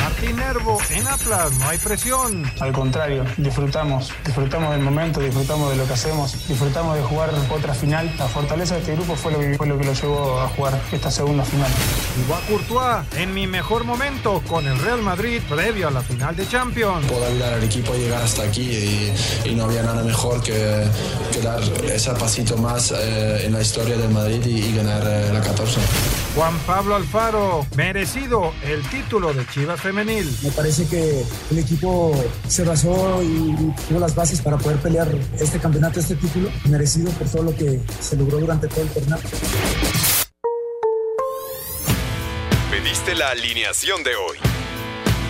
Martín Nervo, en Atlas no hay presión. Al contrario, disfrutamos, disfrutamos del momento, disfrutamos de lo que hacemos, disfrutamos de jugar otra final. La fortaleza de este grupo fue lo que, fue lo, que lo llevó a jugar esta segunda final. Igual Courtois, en mi mejor momento con el Real Madrid previo a la final de Champions. Puedo ayudar al equipo a llegar hasta aquí y, no había nada mejor que, dar ese pasito más eh, en la historia del Madrid y, ganar eh, la 14. Juan Pablo Alfaro, merecido el título de Chivas Femenil. Me parece que el equipo se basó y tuvo las bases para poder pelear este campeonato, este título, merecido por todo lo que se logró durante todo el torneo. Pediste la alineación de hoy.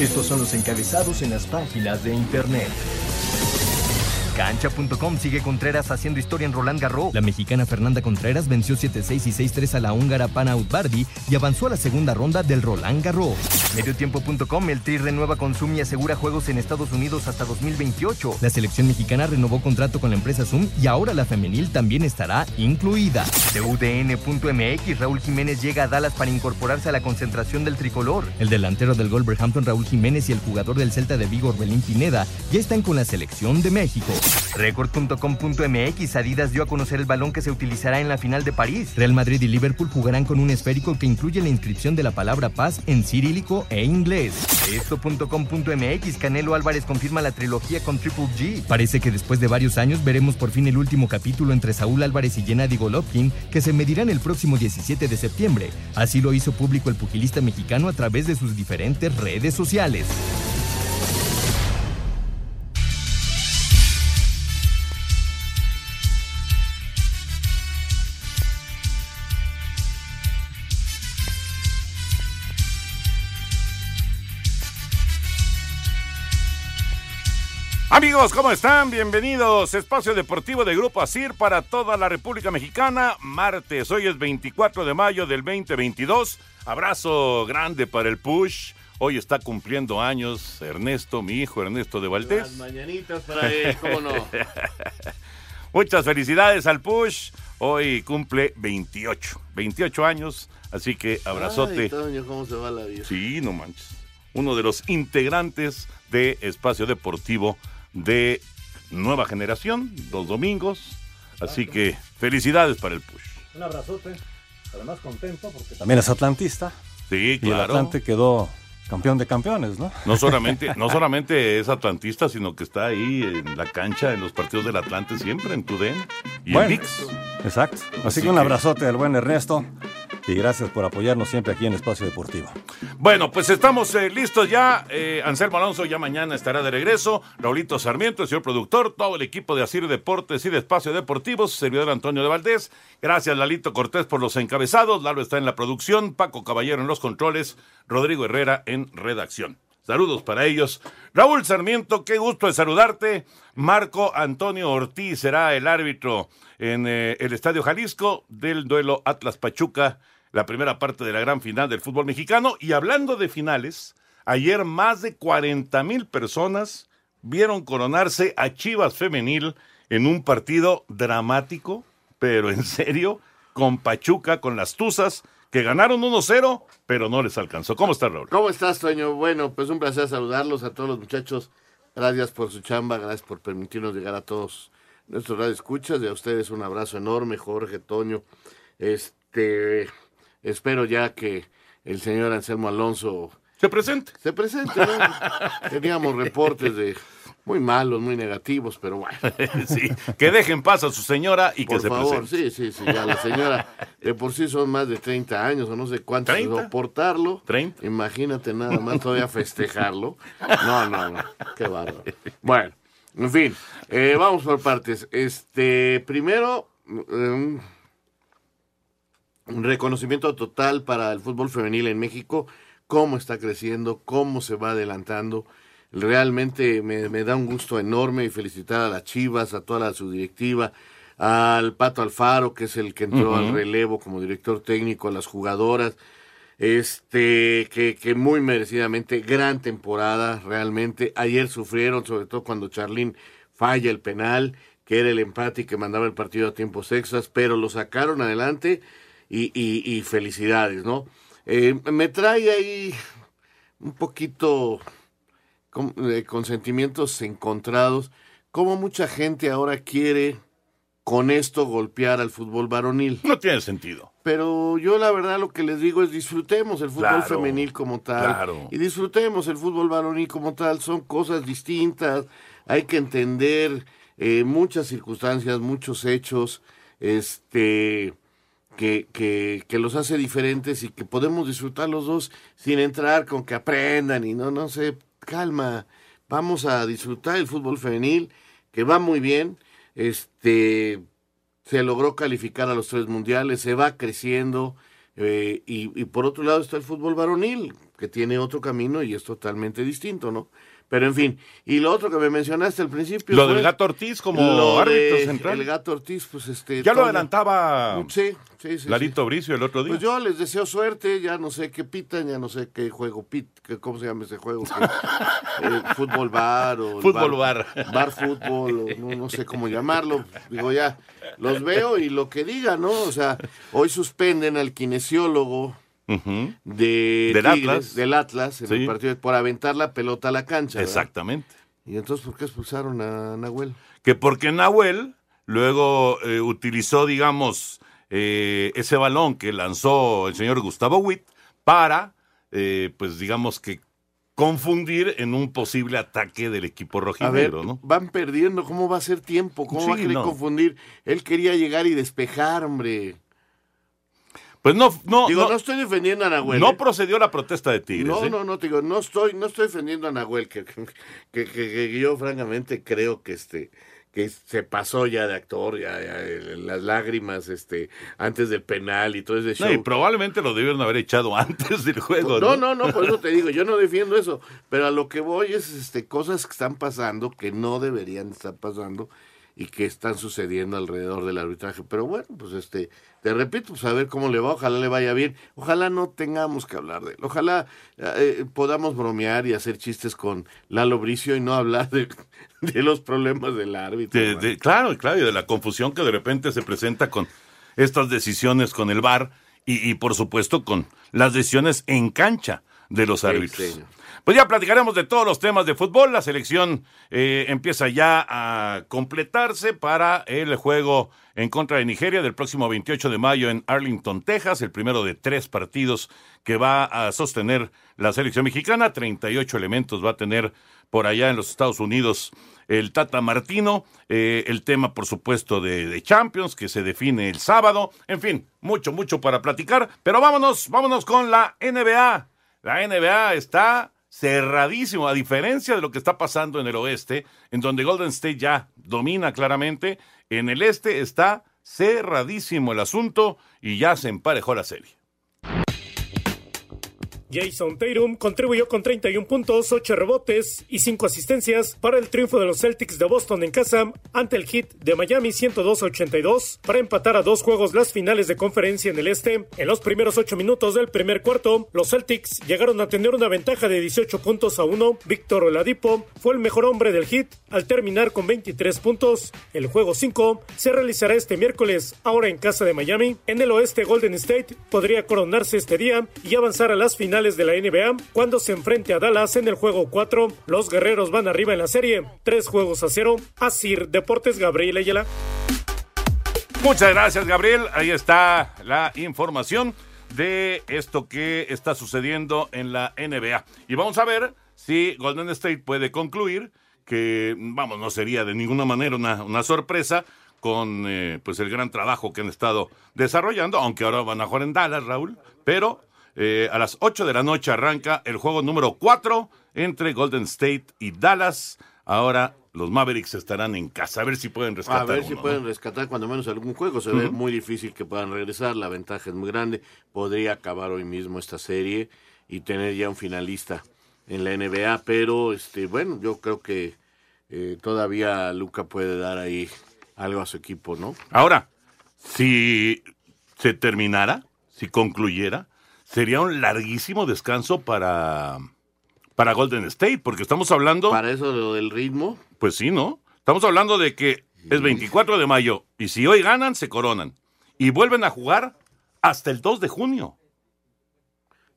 Estos son los encabezados en las páginas de internet. Cancha.com sigue Contreras haciendo historia en Roland Garros. La mexicana Fernanda Contreras venció 7-6 y 6-3 a la húngara Pana Utbardi y avanzó a la segunda ronda del Roland Garros. Mediotiempo.com, el Tri renueva con Zoom y asegura juegos en Estados Unidos hasta 2028. La selección mexicana renovó contrato con la empresa Zoom y ahora la femenil también estará incluida. De Raúl Jiménez llega a Dallas para incorporarse a la concentración del tricolor. El delantero del Wolverhampton, Raúl Jiménez, y el jugador del Celta de Vigo, Orbelín Pineda, ya están con la selección de México. Record.com.mx Adidas dio a conocer el balón que se utilizará en la final de París. Real Madrid y Liverpool jugarán con un esférico que incluye la inscripción de la palabra paz en cirílico e inglés. Esto.com.mx Canelo Álvarez confirma la trilogía con Triple G. Parece que después de varios años veremos por fin el último capítulo entre Saúl Álvarez y Gennady Golovkin que se medirán el próximo 17 de septiembre. Así lo hizo público el pugilista mexicano a través de sus diferentes redes sociales. Amigos, ¿cómo están? Bienvenidos. Espacio Deportivo de Grupo ASIR para toda la República Mexicana. Martes, hoy es 24 de mayo del 2022. Abrazo grande para el Push. Hoy está cumpliendo años Ernesto, mi hijo Ernesto de Valdés. Las mañanitas para él, ¿cómo no? Muchas felicidades al Push. Hoy cumple 28, 28 años, así que abrazote. Ay, Toño, ¿cómo se va la vida? Sí, no manches. Uno de los integrantes de Espacio Deportivo de nueva generación, los domingos. Así que felicidades para el push. Un abrazote, además contento porque también es atlantista. Sí, claro. Y el Atlante quedó campeón de campeones, ¿no? No solamente, no solamente es atlantista, sino que está ahí en la cancha, en los partidos del Atlante siempre, en Tudén y en VIX. Exacto. Así, que un abrazote al buen Ernesto y gracias por apoyarnos siempre aquí en Espacio Deportivo. Bueno, pues estamos eh, listos ya. Eh, Anselmo Alonso ya mañana estará de regreso. Raulito Sarmiento, el señor productor, todo el equipo de Asir Deportes y de Espacio Deportivo, servidor Antonio de Valdés. Gracias, Lalito Cortés, por los encabezados. Lalo está en la producción, Paco Caballero en los controles, Rodrigo Herrera en redacción. Saludos para ellos. Raúl Sarmiento, qué gusto de saludarte. Marco Antonio Ortiz será el árbitro en eh, el Estadio Jalisco del duelo Atlas Pachuca la primera parte de la gran final del fútbol mexicano. Y hablando de finales, ayer más de 40 mil personas vieron coronarse a Chivas Femenil en un partido dramático, pero en serio, con Pachuca, con las Tuzas, que ganaron 1-0, pero no les alcanzó. ¿Cómo estás, Raúl? ¿Cómo estás, Toño? Bueno, pues un placer saludarlos a todos los muchachos. Gracias por su chamba, gracias por permitirnos llegar a todos nuestros radio escuchas y a ustedes un abrazo enorme, Jorge, Toño. Este, espero ya que el señor Anselmo Alonso se presente. Se presente, ¿no? Teníamos reportes de muy malos, muy negativos, pero bueno. sí, que dejen paso a su señora y por que se favor, presente. Sí, sí, sí, ya la señora de por sí son más de 30 años o no sé cuántos de ¿30? soportarlo. 30. Imagínate nada más todavía festejarlo. No, no, no, qué bárbaro. Bueno, en fin, eh, vamos por partes. Este, primero, eh, un reconocimiento total para el fútbol femenil en México, cómo está creciendo, cómo se va adelantando. Realmente me, me da un gusto enorme y felicitar a las Chivas, a toda la subdirectiva, al Pato Alfaro, que es el que entró al relevo como director técnico, a las jugadoras, este, que, muy merecidamente, gran temporada, realmente. Ayer sufrieron, sobre todo cuando Charlín falla el penal, que era el empate y que mandaba el partido a tiempos extras, pero lo sacaron adelante y, y, y felicidades, ¿no? Eh, me trae ahí un poquito con, eh, con sentimientos encontrados, como mucha gente ahora quiere con esto golpear al fútbol varonil. No tiene sentido. Pero yo la verdad lo que les digo es disfrutemos el fútbol Claro, femenil como tal. claro. y disfrutemos el fútbol varonil como tal. Son cosas distintas, hay que entender eh, muchas circunstancias, muchos hechos, este que, que, que los hace diferentes y que podemos disfrutar los dos sin entrar con que aprendan y no, no sé, calma, vamos a disfrutar el fútbol femenil, que va muy bien, este se logró calificar a los tres mundiales, se va creciendo, eh, y, y por otro lado está el fútbol varonil, que tiene otro camino y es totalmente distinto, ¿no? Pero en fin, y lo otro que me mencionaste al principio. Lo fue del Gato Ortiz como lo árbitro de central. El gato Ortiz, pues este. Ya lo adelantaba Sí, sí, sí. Larito Bricio el otro sí. día. Pues yo les deseo suerte, ya no sé qué pitan, ya no sé qué juego pit, qué- cómo se llama ese juego. que- eh, fútbol bar o. Fútbol bar. Bar fútbol, o no, no sé cómo llamarlo. Digo, ya, los veo y lo que digan, ¿no? O sea, hoy suspenden al kinesiólogo De Del Tigres, Atlas. del Atlas en Sí. el partido por aventar la pelota a la cancha. ¿verdad? Exactamente. ¿Y entonces por qué expulsaron a Nahuel? Que porque Nahuel luego eh, utilizó, digamos, eh, ese balón que lanzó el señor Gustavo Witt para, eh, pues digamos que confundir en un posible ataque del equipo rojinegro, ¿no? van perdiendo, ¿cómo va a ser tiempo? ¿Cómo va a querer no. confundir? Él quería llegar y despejar, hombre. Pues no, no, Digo, no, no, estoy defendiendo a Nahuel. no ¿eh? procedió la protesta de Tigres. No, ¿eh? no, no, te digo, no estoy, no estoy defendiendo a Nahuel, que, que, que- que yo francamente creo que este que se pasó ya de actor, ya, ya, las lágrimas este antes del penal y todo ese show. No, y probablemente lo debieron haber echado antes del juego. No, no, no, por eso te digo, yo no defiendo eso, pero a lo que voy es este cosas que están pasando que no deberían estar pasando y que están sucediendo alrededor del arbitraje. Pero bueno, pues este, te repito, pues a ver cómo le va, ojalá le vaya bien, ojalá no tengamos que hablar de él, ojalá eh, podamos bromear y hacer chistes con Lalo Bricio y no hablar de, de los problemas del árbitro. De- claro, claro, y de la confusión que de repente se presenta con estas decisiones con el VAR y, y, por supuesto con las decisiones en cancha de los árbitros. señor. Pues ya platicaremos de todos los temas de fútbol. La selección eh, empieza ya a completarse para el juego en contra de Nigeria del próximo 28 de mayo en Arlington, Texas, el primero de tres partidos que va a sostener la selección mexicana. 38 elementos va a tener por allá en los Estados Unidos el Tata Martino, eh, el tema por supuesto de, de Champions que se define el sábado, en fin, mucho, mucho para platicar, pero vámonos, vámonos con la NBA. La NBA está cerradísimo, a diferencia de lo que está pasando en el oeste, en donde Golden State ya domina claramente, en el este está cerradísimo el asunto y ya se emparejó la serie. Jason Tatum contribuyó con 31 puntos, 8 rebotes y 5 asistencias para el triunfo de los Celtics de Boston en casa ante el Heat de Miami 102 a 82 para empatar a dos juegos las finales de conferencia en el este. En los primeros 8 minutos del primer cuarto, los Celtics llegaron a tener una ventaja de 18 puntos a 1. Víctor Oladipo fue el mejor hombre del Heat al terminar con 23 puntos. El juego 5 se realizará este miércoles, ahora en casa de Miami. En el oeste, Golden State podría coronarse este día y avanzar a las finales de la NBA cuando se enfrente a Dallas en el juego 4. Los guerreros van arriba en la serie, tres juegos a cero. Asir Deportes Gabriel Ayala. Muchas gracias, Gabriel. Ahí está la información de esto que está sucediendo en la NBA. Y vamos a ver si Golden State puede concluir que, vamos, no sería de ninguna manera una, una sorpresa con eh, pues el gran trabajo que han estado desarrollando, aunque ahora van a jugar en Dallas, Raúl, pero eh, a las 8 de la noche arranca el juego número 4 entre Golden State y Dallas. Ahora los Mavericks estarán en casa, a ver si pueden rescatar. A ver si pueden ¿no? rescatar cuando menos algún juego. Se ve muy difícil que puedan regresar. La ventaja es muy grande. Podría acabar hoy mismo esta serie y tener ya un finalista en la NBA. Pero, este, bueno, yo creo que eh, todavía Luca puede dar ahí algo a su equipo, ¿no? Ahora, si se terminara, si concluyera, sería un larguísimo descanso para, para Golden State, porque estamos hablando... Para eso lo del ritmo. Pues sí, ¿no? Estamos hablando de que es 24 de mayo y si hoy ganan, se coronan. Y vuelven a jugar hasta el 2 de junio.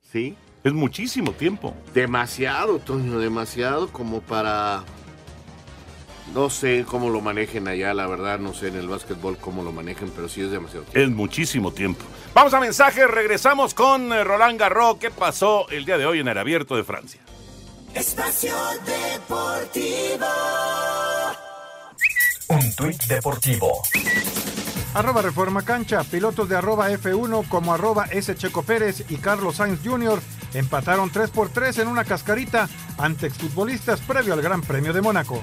Sí. Es muchísimo tiempo. Demasiado, Toño, demasiado como para... No sé cómo lo manejen allá, la verdad, no sé en el básquetbol cómo lo manejen, pero sí es demasiado. Es muchísimo tiempo. Vamos a mensajes, regresamos con eh, Roland Garros. ¿Qué pasó el día de hoy en el Abierto de Francia? Espacio Deportivo. Un tuit deportivo. Arroba Reforma Cancha, pilotos de arroba F1 como arroba S. Checo Pérez y Carlos Sainz Jr. empataron 3 por 3 en una cascarita ante exfutbolistas previo al Gran Premio de Mónaco.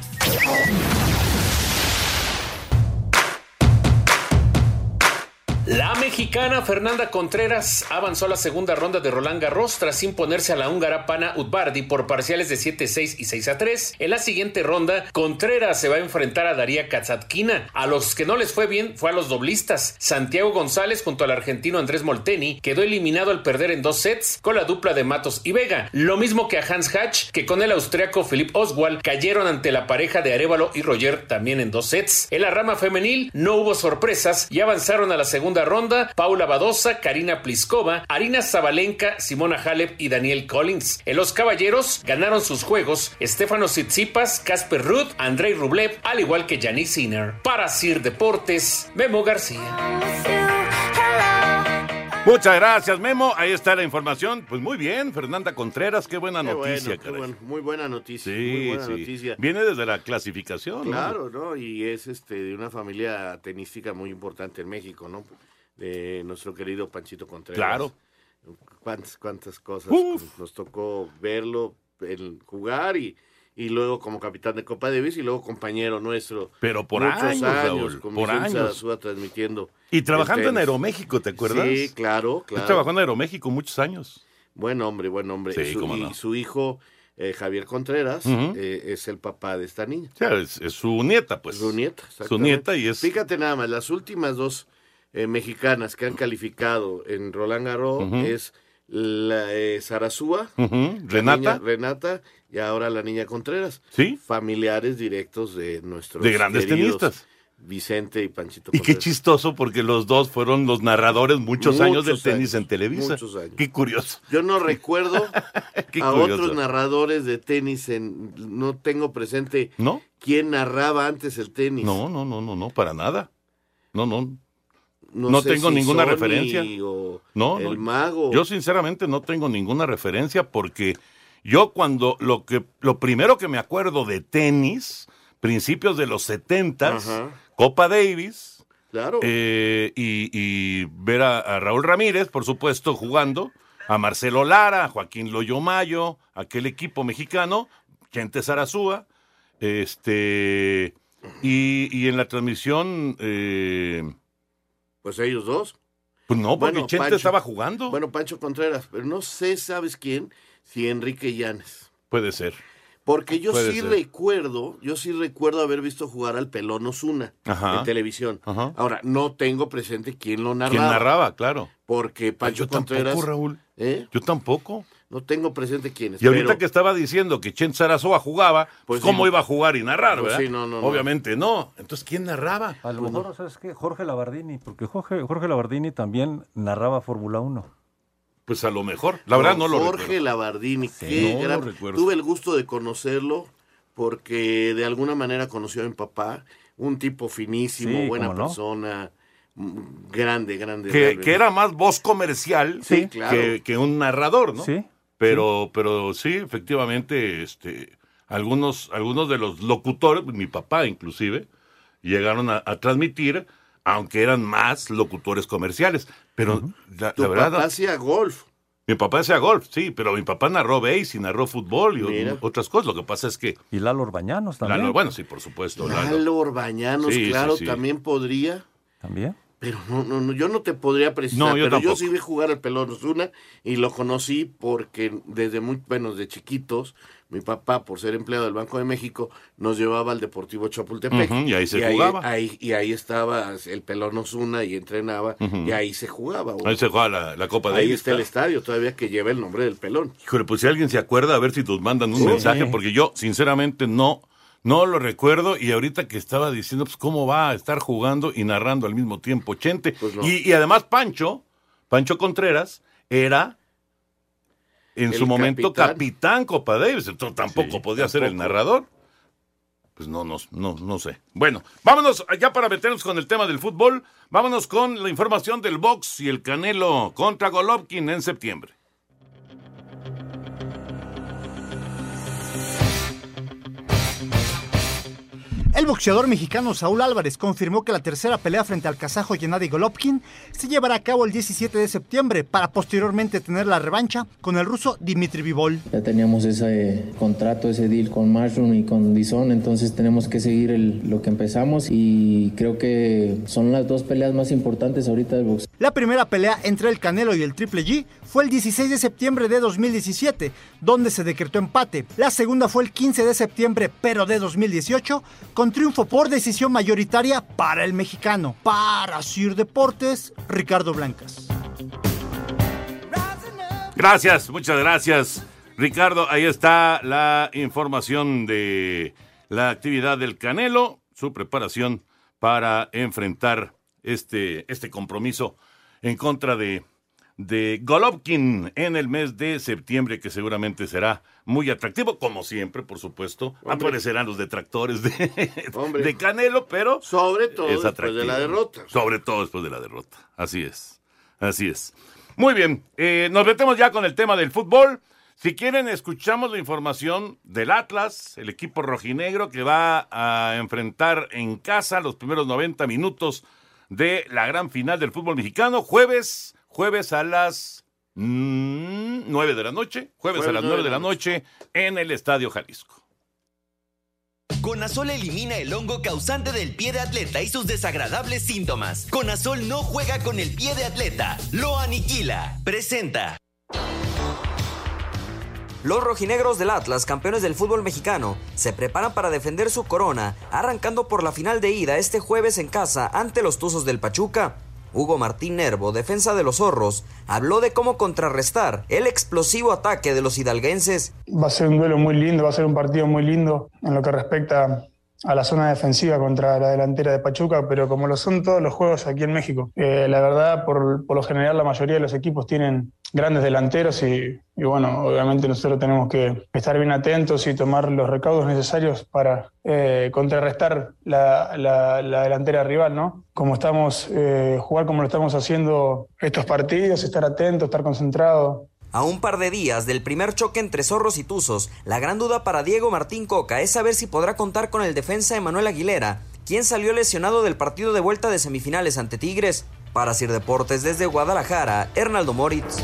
La mexicana Fernanda Contreras avanzó a la segunda ronda de Roland Garros tras imponerse a la húngara Pana Utbardi por parciales de 7-6 y 6-3. En la siguiente ronda, Contreras se va a enfrentar a Daría Kazatkina. A los que no les fue bien fue a los doblistas. Santiago González junto al argentino Andrés Molteni quedó eliminado al perder en dos sets con la dupla de Matos y Vega. Lo mismo que a Hans Hatch, que con el austriaco Philip Oswald cayeron ante la pareja de Arevalo y Roger también en dos sets. En la rama femenil no hubo sorpresas y avanzaron a la segunda ronda Paula Badosa, Karina Pliskova, Arina Zabalenka, Simona Halep y Daniel Collins. En los caballeros ganaron sus juegos Stefano Tsitsipas, Casper Ruud, Andrei Rublev, al igual que Yannick Sinner. Para Sir Deportes, Memo García. Muchas gracias, Memo. Ahí está la información. Pues muy bien, Fernanda Contreras, qué buena Qué noticia, bueno, qué caray. bueno. Muy buena noticia. Sí, muy buena sí. noticia. Viene desde la clasificación. ¿no? Claro, ¿no? Y es este de una familia tenística muy importante en México, ¿no? De nuestro querido Panchito Contreras. Claro. Cuántas, cuántas cosas. Uf. Nos tocó verlo, el jugar y, y luego como capitán de Copa Davis y luego compañero nuestro. Pero por Muchos años, Raúl, por años. Transmitiendo. Y trabajando en. Aeroméxico, ¿te acuerdas? Sí, claro, claro. Él trabajó en Aeroméxico muchos años. Buen hombre, buen hombre. Sí, su, cómo y no. su hijo, eh, Javier Contreras, eh, es el papá de esta niña. O sea, es, es su nieta, pues. Su nieta, Su nieta y es... Fíjate nada más, las últimas dos eh, mexicanas que han calificado en Roland Garros es la eh, la Renata. niña Renata y ahora la niña Contreras. Sí. Familiares directos de nuestros De grandes tenistas. Vicente y Panchito Y qué chistoso porque los dos fueron los narradores muchos, años del tenis años, en Televisa. muchos años. Qué curioso. Yo no recuerdo Qué a curioso. otros narradores de tenis, en, no tengo presente ¿No? quién narraba antes el tenis. No, no, no, no, no, para nada. No, no. No No, sé tengo si ninguna Sony referencia. o No, el mago. Yo sinceramente no tengo ninguna referencia porque yo cuando lo que lo primero que me acuerdo de tenis, principios de los setentas, Ajá. Copa Davis, Claro. eh, y, y ver a, a Raúl Ramírez, por supuesto, jugando, a Marcelo Lara, a Joaquín Loyomayo, aquel equipo mexicano, Chente Zarazúa, este, y, y en la transmisión, eh, Pues ellos dos. pues no, porque Bueno, Chente Pancho. estaba jugando. Bueno, Pancho Contreras, pero no sé, ¿sabes quién? Si Enrique Llanes. Puede ser. Porque yo Puede sí ser. recuerdo, yo sí recuerdo haber visto jugar al Pelón Osuna Ajá. en televisión. Ajá. Ahora, no tengo presente quién lo narraba. ¿Quién narraba? Claro. Porque Pancho Yo tampoco, Contreras. Raúl. ¿eh? Yo tampoco. No tengo presente quién es. Y ahorita pero- que estaba diciendo que Chen Sarasoa jugaba, pues Pues ¿cómo sí. iba a jugar y narrar, Pues verdad? sí, no, no, no. Obviamente no. Entonces, ¿quién narraba? A lo mejor, ¿sabes qué? Jorge Labardini, porque Jorge, Jorge Labardini también narraba Fórmula 1. Pues a lo mejor. La verdad no lo Jorge recuerdo. Labardini, Sí, qué no gran- recuerdo. Tuve el gusto de conocerlo porque de alguna manera conoció a mi papá, un tipo finísimo, Sí, buena no. persona, mm, grande, grande. Que, que era más voz comercial Sí, claro. que, que un narrador, ¿no? Sí. Pero, pero sí, efectivamente, este, algunos, algunos de los locutores, mi papá inclusive, llegaron a, a transmitir, aunque eran más locutores comerciales. Pero la, Tu la verdad, papá hacía golf. mi papá hacía golf, sí, pero mi papá narró base y narró fútbol y Mira. otras cosas. Lo que pasa es que... Y Lalo Orbañanos también. Lalo- bueno, sí, por supuesto. Lalo. Lalo Orbañanos, Sí, sí, claro, sí. también podría. También. Pero no, no, no, yo no te podría precisar, No, yo pero yo sí vi jugar al Pelón Osuna y lo conocí porque desde muy, bueno, de chiquitos, mi papá, por ser empleado del Banco de México, nos llevaba al Deportivo Chapultepec. Y ahí se jugaba. Ahí, y ahí estaba el Pelón Osuna y entrenaba, y ahí se jugaba. Ahí se juega la, la Copa Ahí Davis. está el estadio todavía que lleva el nombre del Pelón. Híjole, pues si alguien se acuerda, a ver si nos mandan un Sí. mensaje, porque yo, sinceramente, no, no lo recuerdo. Y ahorita que estaba diciendo, pues, ¿cómo va a estar jugando y narrando al mismo tiempo Chente? Pues no. y, y además, Pancho, Pancho Contreras, era en El su momento capitán. capitán Copa Davis. Entonces tampoco Sí, podía ser el narrador. Pues no, no, no, no sé. Bueno, vámonos ya para meternos con el tema del fútbol. Vámonos con la información del box y el Canelo contra Golovkin en septiembre. El boxeador mexicano Saúl Álvarez confirmó que la tercera pelea frente al kazajo Gennady Golovkin se llevará a cabo el 17 de septiembre para posteriormente tener la revancha con el ruso Dimitri Vivol. Ya teníamos ese contrato, ese deal con Mushroom y con Dizon, entonces tenemos que seguir el- lo que empezamos y creo que son las dos peleas más importantes ahorita del boxeo. La primera pelea entre el Canelo y el Triple G fue el 16 de septiembre de 2017, donde se decretó empate. La segunda fue el 15 de septiembre, pero de 2018, con triunfo por decisión mayoritaria para el mexicano. Para Sir Deportes, Ricardo Blancas. Gracias, muchas gracias. Ricardo, ahí está la información de la actividad del Canelo, su preparación para enfrentar este, este compromiso en contra de, de Golovkin en el mes de septiembre, que seguramente será muy atractivo, como siempre, por supuesto. Hombre. Aparecerán los detractores de, de Canelo, pero Sobre todo es después de la derrota. Sobre todo después de la derrota. Así es. Así es. Muy bien. eh, nos metemos ya con el tema del fútbol. Si quieren, escuchamos la información del Atlas, el equipo rojinegro que va a enfrentar en casa los primeros 90 minutos de la gran final del fútbol mexicano. Jueves, jueves a las mm, 9 de la noche. Jueves, a las 9 de la noche en el Estadio Jalisco. Conazol elimina el hongo causante del pie de atleta y sus desagradables síntomas. Conazol no juega con el pie de atleta, lo aniquila. Presenta. Los rojinegros del Atlas, campeones del fútbol mexicano, se preparan para defender su corona, arrancando por la final de ida este jueves en casa ante los Tuzos del Pachuca. Hugo Martín Nervo, defensa de los zorros, habló de cómo contrarrestar el explosivo ataque de los hidalguenses. Va a ser un duelo muy lindo, va a ser un partido muy lindo en lo que respecta a la zona defensiva contra la delantera de Pachuca, pero como lo son todos los juegos aquí en México. Eh, la verdad, por, por lo general, la mayoría de los equipos tienen grandes delanteros y, bueno, obviamente nosotros tenemos que estar bien atentos y tomar los recaudos necesarios para eh, contrarrestar la, la- la delantera rival, ¿no? Como estamos, eh, jugar como lo estamos haciendo estos partidos, estar atentos, estar concentrados, A un par de días del primer choque entre zorros y tuzos, la gran duda para Diego Martín Coca es saber si podrá contar con el defensa Emanuel Aguilera, quien salió lesionado del partido de vuelta de semifinales ante Tigres. Para Sir Deportes desde Guadalajara, Hernaldo Moritz.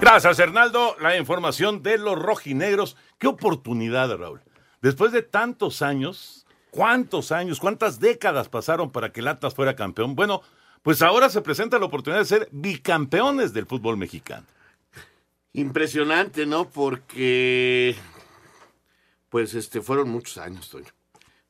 Gracias, Hernaldo. La información de los rojinegros. Qué oportunidad, Raúl. Después de tantos años, ¿cuántos años, cuántas décadas pasaron para que el Atlas fuera campeón? Bueno, pues ahora se presenta la oportunidad de ser bicampeones del fútbol mexicano. Impresionante, ¿no? Porque, pues, este, fueron muchos años, Toño.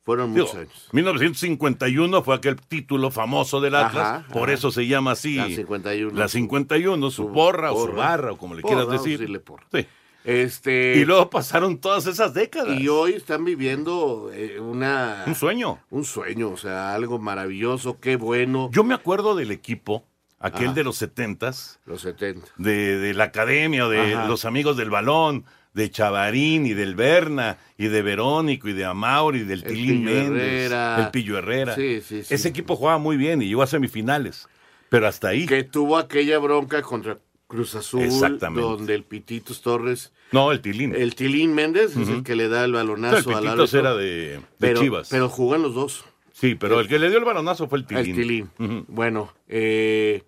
Fueron Digo, muchos años. 1951 fue aquel título famoso del Atlas, Ajá, por ajá. eso se llama así. La 51. La 51, su, porra, o su barra, o como le Porra, quieras decir. decirle porra. Sí. Este, Y luego pasaron todas esas décadas. y hoy están viviendo eh, una... Un sueño. Un sueño, o sea, algo maravilloso, qué bueno. Yo me acuerdo del equipo, aquel Ajá. de los setentas, Los 70. de, de la academia de Ajá. los amigos del balón, de Chavarín y del Berna y de Verónico y de Amauri y del El Tilín Pillo Méndez, Herrera. el Pillo Herrera. Sí, sí, sí. Ese equipo jugaba muy bien y llegó a semifinales, pero hasta ahí. Que tuvo aquella bronca contra Cruz Azul, Exactamente. donde el Pititos Torres, No, el Tilín. el Tilín Méndez, es el que le da el el balonazo al Pititos árbitro. era de, de pero, Chivas. Pero jugan los dos. sí, pero el que le dio el balonazo fue el Tilín. El Tilín. Bueno, eh,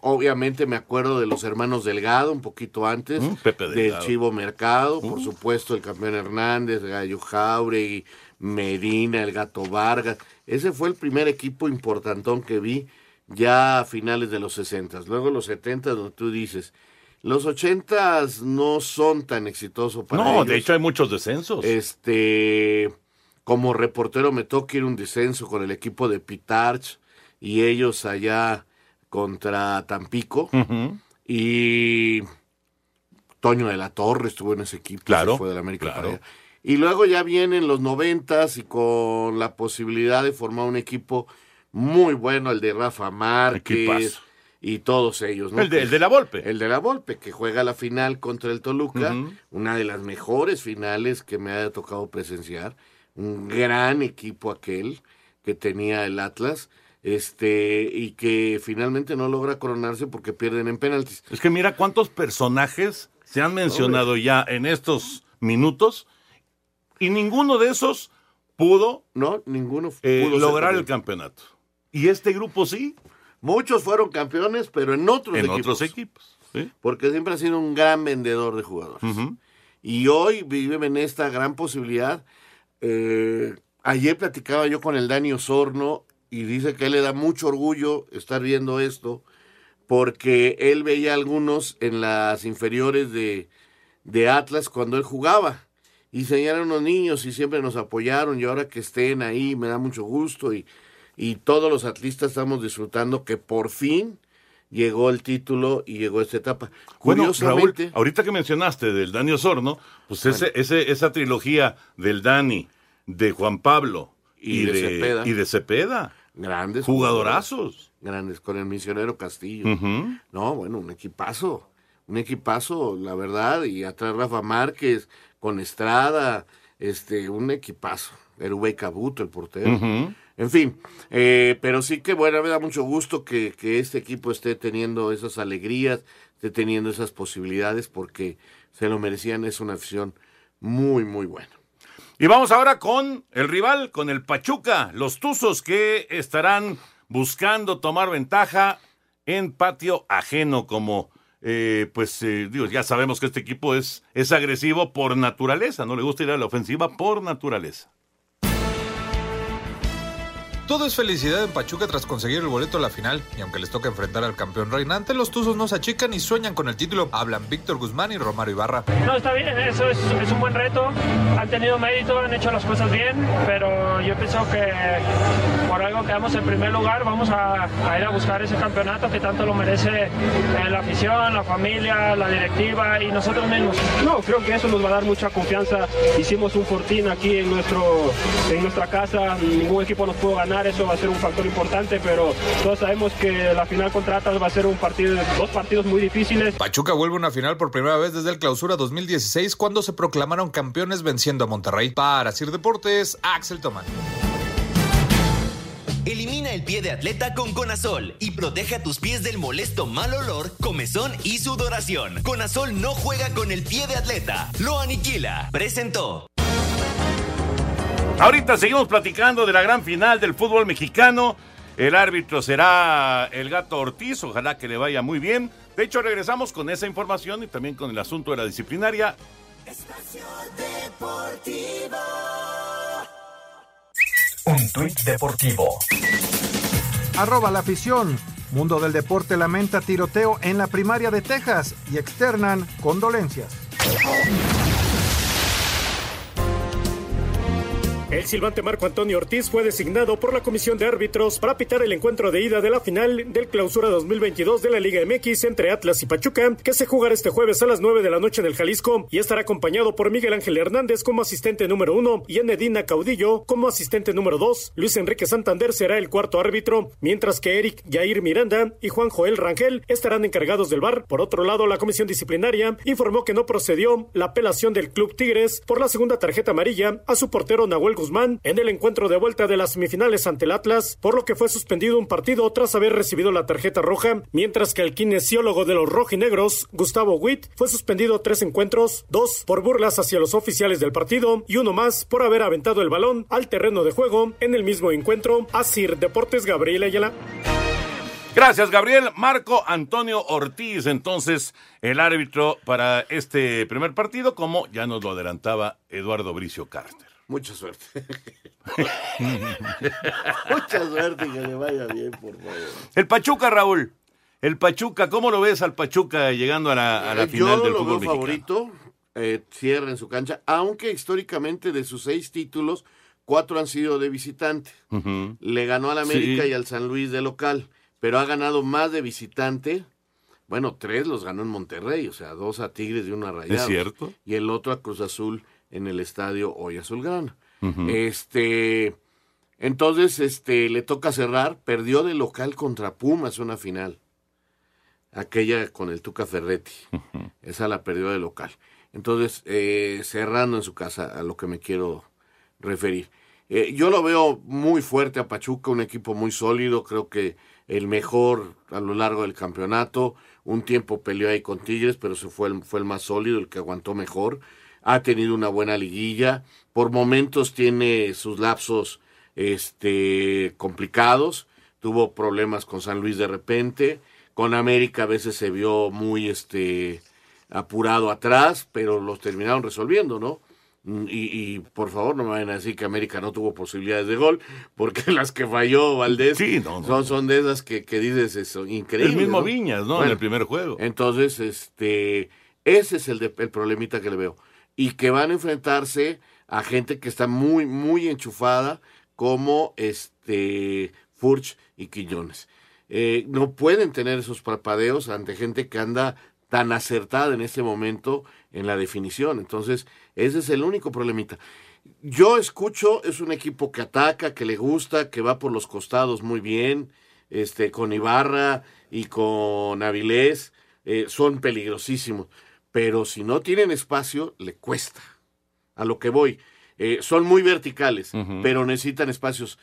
obviamente me acuerdo de los hermanos Delgado un poquito antes, Mm, Pepe del. Chivo Mercado, por Uh. supuesto el campeón Hernández, Gallo Jauregui, Medina, el Gato Vargas. Ese fue el primer equipo importantón que vi ya a finales de los 60. Luego los 70, donde tú dices, los 80 no son tan exitosos para No, ellos. de hecho hay muchos descensos. Este, como reportero me toca ir un descenso con el equipo de Pitarch y ellos allá contra Tampico. Y Toño de la Torre estuvo en ese equipo. Claro, se fue del América claro. para allá. Y luego ya vienen los noventas y con la posibilidad de formar un equipo muy bueno, el de Rafa Márquez y todos ellos. ¿no? El de, el de la Volpe. el de la Volpe, que juega la final contra el Toluca, una de las mejores finales que me haya tocado presenciar. Un gran equipo aquel que tenía el Atlas, este, y que finalmente no logra coronarse porque pierden en penaltis. Es que mira cuántos personajes se han mencionado ya en estos minutos y ninguno de esos pudo, No, ninguno eh, pudo lograr el campeonato. Y este grupo sí, Muchos fueron campeones, pero en otros en equipos. otros equipos. ¿sí? Porque siempre ha sido un gran vendedor de jugadores. Y hoy viven en esta gran posibilidad. Eh, ayer platicaba yo con el Dani Osorno y dice que él le da mucho orgullo estar viendo esto porque él veía a algunos en las inferiores de, de Atlas cuando él jugaba. Y señalaron unos niños y siempre nos apoyaron y ahora que estén ahí me da mucho gusto y, y todos los atlistas estamos disfrutando que por fin llegó el título y llegó esta etapa. Bueno, Raúl, Curiosamente, ahorita que mencionaste del Dani Osorno, pues ese, ese, esa trilogía del Dani, de Juan Pablo y, Y de Cepeda. y de Cepeda, grandes jugadorazos. grandes con el misionero Castillo. No, bueno, un equipazo, un equipazo, la verdad, y atrás Rafa Márquez con Estrada, este, un equipazo. Erubey Cabuto, el portero. En fin, eh, pero sí que bueno, me da mucho gusto que, que este equipo esté teniendo esas alegrías, esté teniendo esas posibilidades, porque se lo merecían, es una afición muy, muy buena. Y vamos ahora con el rival, con el Pachuca, los Tuzos que estarán buscando tomar ventaja en patio ajeno, como eh, pues eh, ya sabemos que este equipo es, es agresivo por naturaleza, no le gusta ir a la ofensiva por naturaleza. Todo es felicidad en Pachuca tras conseguir el boleto a la final, y aunque les toca enfrentar al campeón reinante, los Tuzos no se achican y sueñan con el título. Hablan Víctor Guzmán y Romario Ibarra. No, está bien, eso es, es un buen reto. Han tenido mérito, han hecho las cosas bien, pero yo pienso que por algo quedamos en primer lugar, vamos a, a ir a buscar ese campeonato que tanto lo merece eh, la afición, la familia, la directiva y nosotros mismos. No, creo que eso nos va a dar mucha confianza. Hicimos un fortín aquí en, nuestro, en nuestra casa, ningún equipo nos pudo ganar, eso va a ser un factor importante, pero todos sabemos que la final contra Atlas va a ser un partido, dos partidos muy difíciles. Pachuca vuelve a una final por primera vez desde el clausura 2016 cuando se proclamaron campeones venciendo a Monterrey. Para Sir Deportes, Axel Tomán. Elimina el pie de atleta con Conazol y protege a tus pies del molesto mal olor, comezón y sudoración. Conazol no juega con el pie de atleta, lo aniquila. Presentó. Ahorita seguimos platicando de la gran final del fútbol mexicano. El árbitro será el gato Ortiz, ojalá que le vaya muy bien. De hecho, regresamos con esa información y también con el asunto de la disciplinaria. Espacio Deportivo. Un tuit deportivo. Arroba la afición. Mundo del deporte lamenta tiroteo en la primaria de Texas y externan condolencias. El silbante Marco Antonio Ortiz fue designado por la Comisión de Árbitros para pitar el encuentro de ida de la final del Clausura 2022 de la Liga MX entre Atlas y Pachuca, que se jugará este jueves a las 9 de la noche en el Jalisco y estará acompañado por Miguel Ángel Hernández como asistente número uno y Enedina Caudillo como asistente número dos. Luis Enrique Santander será el cuarto árbitro, mientras que Eric Jair Miranda y Juan Joel Rangel estarán encargados del bar. Por otro lado, la comisión disciplinaria informó que no procedió la apelación del Club Tigres por la segunda tarjeta amarilla a su portero Nahuel Guzmán en el encuentro de vuelta de las semifinales ante el Atlas, por lo que fue suspendido un partido tras haber recibido la tarjeta roja, mientras que el kinesiólogo de los rojinegros, Gustavo Witt, fue suspendido tres encuentros, dos por burlas hacia los oficiales del partido y uno más por haber aventado el balón al terreno de juego en el mismo encuentro. Asir Deportes Gabriel Ayala. Gracias, Gabriel. Marco Antonio Ortiz, entonces, el árbitro para este primer partido, como ya nos lo adelantaba Eduardo Bricio Carter. Mucha suerte. Mucha suerte y que le vaya bien, por favor. El Pachuca, Raúl. El Pachuca, ¿cómo lo ves al Pachuca llegando a la, a la Eh, final Yo del lo fútbol veo favorito. eh, cierra en su cancha, aunque históricamente de sus seis títulos, cuatro han sido de visitante. Le ganó al América Sí. y al San Luis de local, pero ha ganado más de visitante. Bueno, tres los ganó en Monterrey, o sea, dos a Tigres y uno a Rayados. cierto. Y el otro a Cruz Azul en el estadio Hoy Azulgrana. Este, entonces, este, le toca cerrar. Perdió de local contra Pumas una final. Aquella con el Tuca Ferretti. Esa la perdió de local. Entonces, eh, cerrando en su casa, a lo que me quiero referir. Eh, yo lo veo muy fuerte a Pachuca, un equipo muy sólido, creo que el mejor a lo largo del campeonato. Un tiempo peleó ahí con Tigres, pero se fue el, fue el más sólido, el que aguantó mejor. Ha tenido una buena liguilla. Por momentos tiene sus lapsos este, complicados. Tuvo problemas con San Luis de repente. Con América a veces se vio muy este, apurado atrás, pero los terminaron resolviendo, ¿no? Mm, Y, y, por favor no me vayan a decir que América no tuvo posibilidades de gol, porque las que falló Valdés Son, son de esas que, que dices, eso, increíble. El mismo ¿no? Viñas, ¿no? en el primer juego. entonces, este, ese es el, de- el problemita que le veo. Y que van a enfrentarse a gente que está muy, muy enchufada, como este Furch y Quillones. Eh, no pueden tener esos parpadeos ante gente que anda tan acertada en este momento en la definición. Entonces, ese es el único problemita. Yo escucho, es un equipo que ataca, que le gusta, que va por los costados muy bien, este, con Ibarra y con Avilés, eh, son peligrosísimos. Pero si no tienen espacio, le cuesta. A lo que voy. Eh, son muy verticales, pero necesitan espacios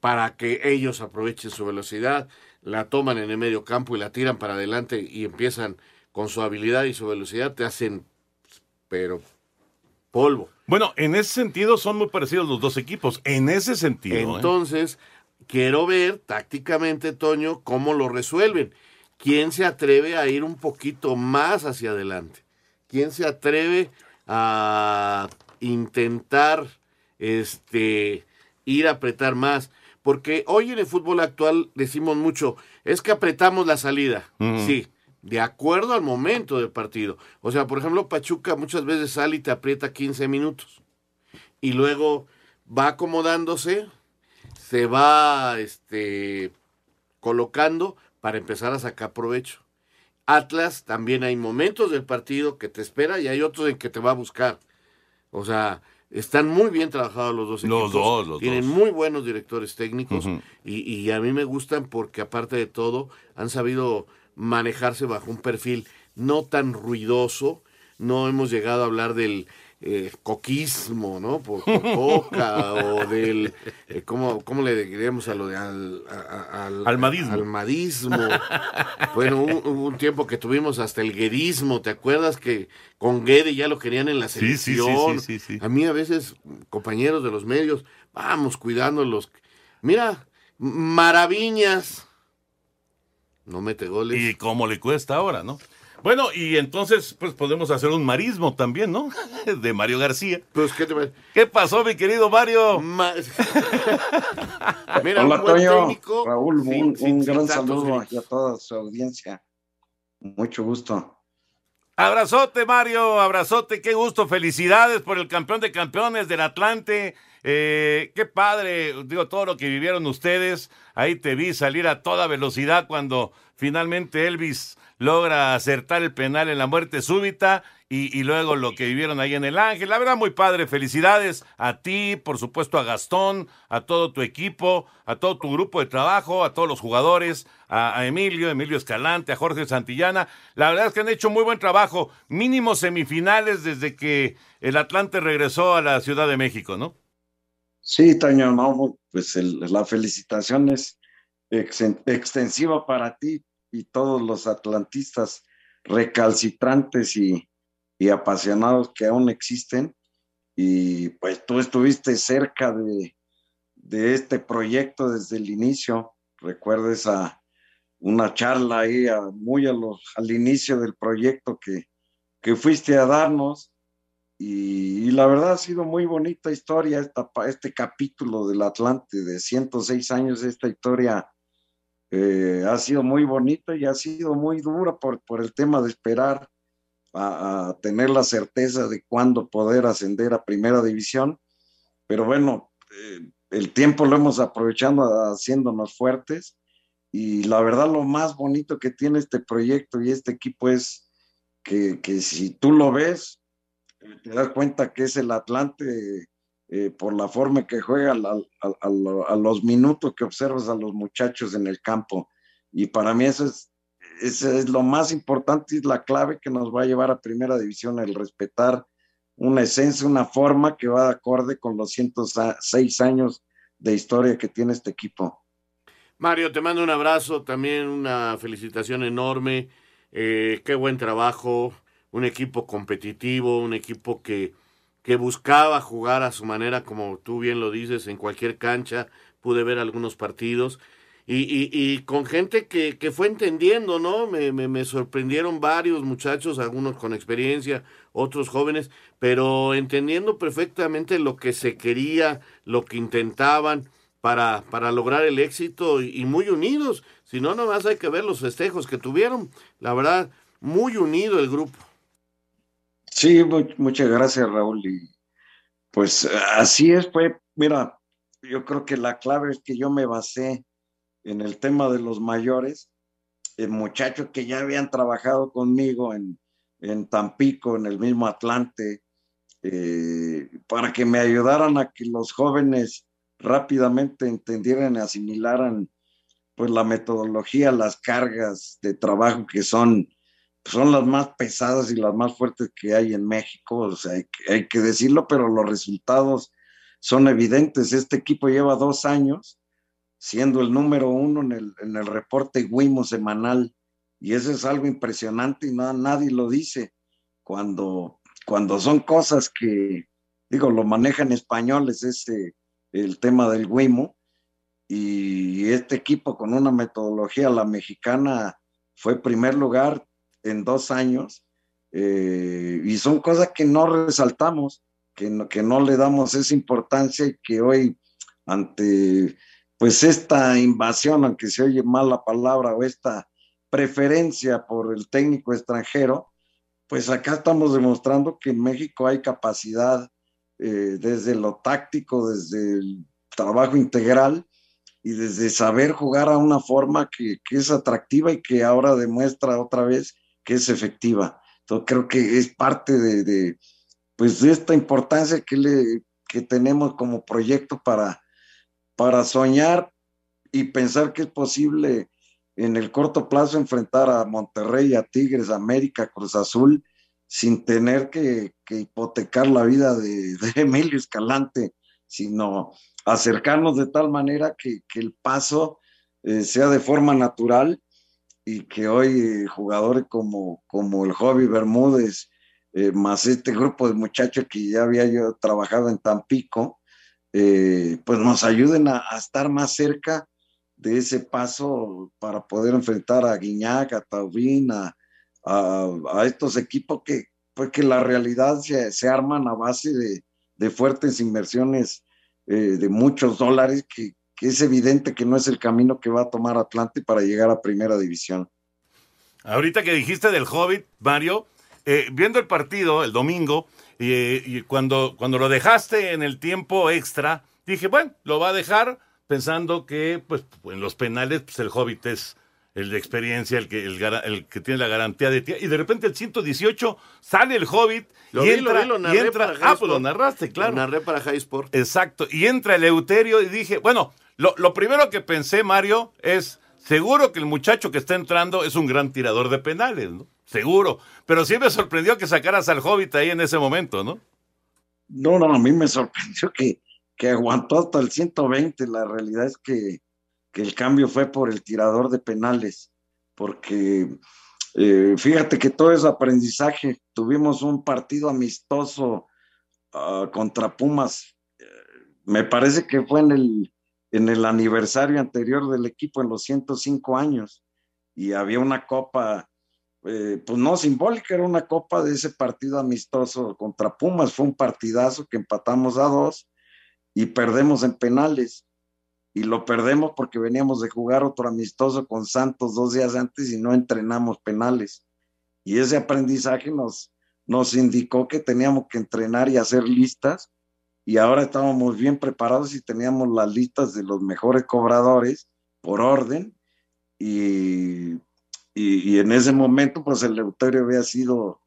para que ellos aprovechen su velocidad, la toman en el medio campo y la tiran para adelante y empiezan con su habilidad y su velocidad, te hacen, pero polvo. Bueno, en ese sentido son muy parecidos los dos equipos. En ese sentido. ¿eh? Entonces, quiero ver tácticamente, Toño, cómo lo resuelven. ¿Quién se atreve a ir un poquito más hacia adelante? ¿Quién se atreve a intentar este ir a apretar más? Porque hoy en el fútbol actual decimos mucho, es que apretamos la salida. Sí, de acuerdo al momento del partido. O sea, por ejemplo, Pachuca muchas veces sale y te aprieta 15 minutos. Y luego va acomodándose, se va este, colocando para empezar a sacar provecho. Atlas también hay momentos del partido que te espera y hay otros en que te va a buscar. O sea, están muy bien trabajados los dos Los equipos. dos, los Tienen dos. muy buenos directores técnicos y, y a mí me gustan porque aparte de todo han sabido manejarse bajo un perfil no tan ruidoso. No hemos llegado a hablar del eh, coquismo, ¿no? Por, por coca o del... eh, ¿cómo, ¿Cómo le diríamos a lo de al, a- al- Almadismo. almadismo? bueno, hubo, un tiempo que tuvimos hasta el guedismo. ¿Te acuerdas que con Guede ya lo querían en la Sí, sí, sí, selección? sí, sí, sí. A mí a veces, compañeros de los medios, vamos cuidándolos. Mira, maravillas. No mete goles. Y cómo le cuesta ahora, ¿no? Bueno, y entonces, pues podemos hacer un marismo también, ¿no? De Mario García. Pues, ¿qué te ¿Qué pasó, mi querido Mario? Mira, Hola, un buen Toño. técnico, Raúl, sin- un, sin- un sin gran saludo a toda su audiencia. Mucho gusto. Abrazote, Mario, abrazote, qué gusto, felicidades por el campeón de campeones del Atlante. Eh, qué padre, digo, todo lo que vivieron ustedes. Ahí te vi salir a toda velocidad cuando finalmente Elvis logra acertar el penal en la muerte súbita y, luego lo que vivieron ahí en el Ángel. La verdad, muy padre. Felicidades a ti, por supuesto a Gastón, a todo tu equipo, a todo tu grupo de trabajo, a todos los jugadores, a, a Emilio, Emilio Escalante, a Jorge Santillana. La verdad es que han hecho muy buen trabajo. Mínimo semifinales desde que el Atlante regresó a la Ciudad de México, ¿no? Sí, Taño, no, pues el, la felicitación es ex, extensiva para ti y todos los atlantistas recalcitrantes y, apasionados que aún existen. Y pues tú estuviste cerca de, este proyecto desde el inicio. Recuerdes a una charla ahí a, muy al inicio del proyecto que, que fuiste a darnos y, y, la verdad ha sido muy bonita historia esta, este capítulo del Atlante de 106 años, esta historia eh, ha sido muy bonita y ha sido muy dura por, por el tema de esperar a, a, tener la certeza de cuándo poder ascender a primera división, pero bueno, eh, el tiempo lo hemos aprovechado haciéndonos fuertes y la verdad lo más bonito que tiene este proyecto y este equipo es que, que si tú lo ves, te das cuenta que es el Atlante eh, por la forma que juega a, los minutos que observas a los muchachos en el campo. Y para mí eso es, eso es lo más importante y es la clave que nos va a llevar a primera división, el respetar una esencia, una forma que va de acorde con los 106 años de historia que tiene este equipo. Mario, te mando un abrazo, también una felicitación enorme. Eh, qué buen trabajo un equipo competitivo, un equipo que, que buscaba jugar a su manera, como tú bien lo dices, en cualquier cancha, pude ver algunos partidos, y, y, y con gente que, que, fue entendiendo, ¿no? Me, me, me, sorprendieron varios muchachos, algunos con experiencia, otros jóvenes, pero entendiendo perfectamente lo que se quería, lo que intentaban para, para lograr el éxito y, y muy unidos. Si no, nomás hay que ver los festejos que tuvieron. La verdad, muy unido el grupo. Sí, muchas gracias, Raúl. Y pues así es, pues, mira, yo creo que la clave es que yo me basé en el tema de los mayores, en muchachos que ya habían trabajado conmigo en, en Tampico, en el mismo Atlante, eh, para que me ayudaran a que los jóvenes rápidamente entendieran y asimilaran pues la metodología, las cargas de trabajo que son son las más pesadas y las más fuertes que hay en México, o sea, hay, hay, que decirlo, pero los resultados son evidentes. Este equipo lleva dos años siendo el número uno en el, en el reporte WIMO semanal, y eso es algo impresionante y no, nadie lo dice. Cuando, cuando son cosas que, digo, lo manejan españoles, ese, el tema del WIMO, y este equipo con una metodología, la mexicana, fue primer lugar, en dos años eh, y son cosas que no resaltamos, que no, que no le damos esa importancia y que hoy ante pues esta invasión, aunque se oye mal la palabra, o esta preferencia por el técnico extranjero, pues acá estamos demostrando que en México hay capacidad eh, desde lo táctico, desde el trabajo integral y desde saber jugar a una forma que, que es atractiva y que ahora demuestra otra vez que es efectiva. Entonces creo que es parte de, de pues de esta importancia que, le, que tenemos como proyecto para, para soñar y pensar que es posible en el corto plazo enfrentar a Monterrey, a Tigres, a América, Cruz Azul, sin tener que, que hipotecar la vida de, de, Emilio Escalante, sino acercarnos de tal manera que, que el paso eh, sea de forma natural y que hoy jugadores como, como el Jovi Bermúdez, eh, más este grupo de muchachos que ya había yo trabajado en Tampico, eh, pues nos ayuden a, a, estar más cerca de ese paso para poder enfrentar a Guiñac, a Taubín, a, a, a, estos equipos que, pues que la realidad se, se arman a base de, de fuertes inversiones eh, de muchos dólares que, que es evidente que no es el camino que va a tomar Atlante para llegar a primera división. Ahorita que dijiste del Hobbit, Mario, eh, viendo el partido el domingo, y, cuando, cuando lo dejaste en el tiempo extra, dije, bueno, lo va a dejar pensando que pues en los penales pues, el Hobbit es el de experiencia, el que, el, el que tiene la garantía de ti. Y de repente el 118 sale el Hobbit Lo y vi, lo entra, vi, lo y narré entra- para ah, pues lo narraste, claro. Lo narré para High Sport. Exacto. Y entra el Euterio y dije, bueno, lo, lo primero que pensé, Mario, es seguro que el muchacho que está entrando es un gran tirador de penales, ¿no? Seguro. Pero sí me sorprendió que sacaras al Hobbit ahí en ese momento, ¿no? No, no, a mí me sorprendió que, que aguantó hasta el 120. La realidad es que, que el cambio fue por el tirador de penales, porque eh, fíjate que todo es aprendizaje. Tuvimos un partido amistoso ah, contra Pumas. eh, me parece que fue en el, en el aniversario anterior del equipo, en los 105 años, y había una copa eh, pues no simbólica, era una copa de ese partido amistoso contra Pumas, fue un partidazo que empatamos a dos y perdemos en penales. Y lo perdemos porque veníamos de jugar otro amistoso con Santos dos días antes y no entrenamos penales. Y ese aprendizaje nos, nos indicó que teníamos que entrenar y hacer listas. Y ahora estábamos bien preparados y teníamos las listas de los mejores cobradores por orden. Y y, en ese momento, pues el Leuterio había sido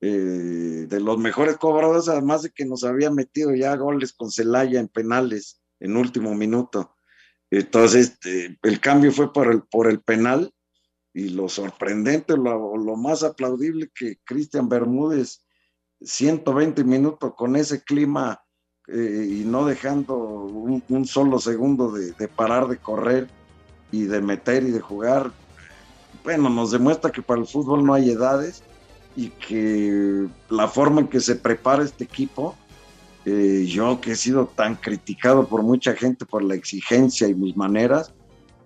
eh, de los mejores cobradores, además de que nos había metido ya goles con Celaya en penales en último minuto. Entonces, eh, el cambio fue por el, por el penal y lo sorprendente, lo, lo más aplaudible que Cristian Bermúdez, 120 minutos con ese clima eh, y no dejando un, un solo segundo de, de parar de correr y de meter y de jugar, bueno, nos demuestra que para el fútbol no hay edades y que la forma en que se prepara este equipo, eh, yo que he sido tan criticado por mucha gente por la exigencia y mis maneras,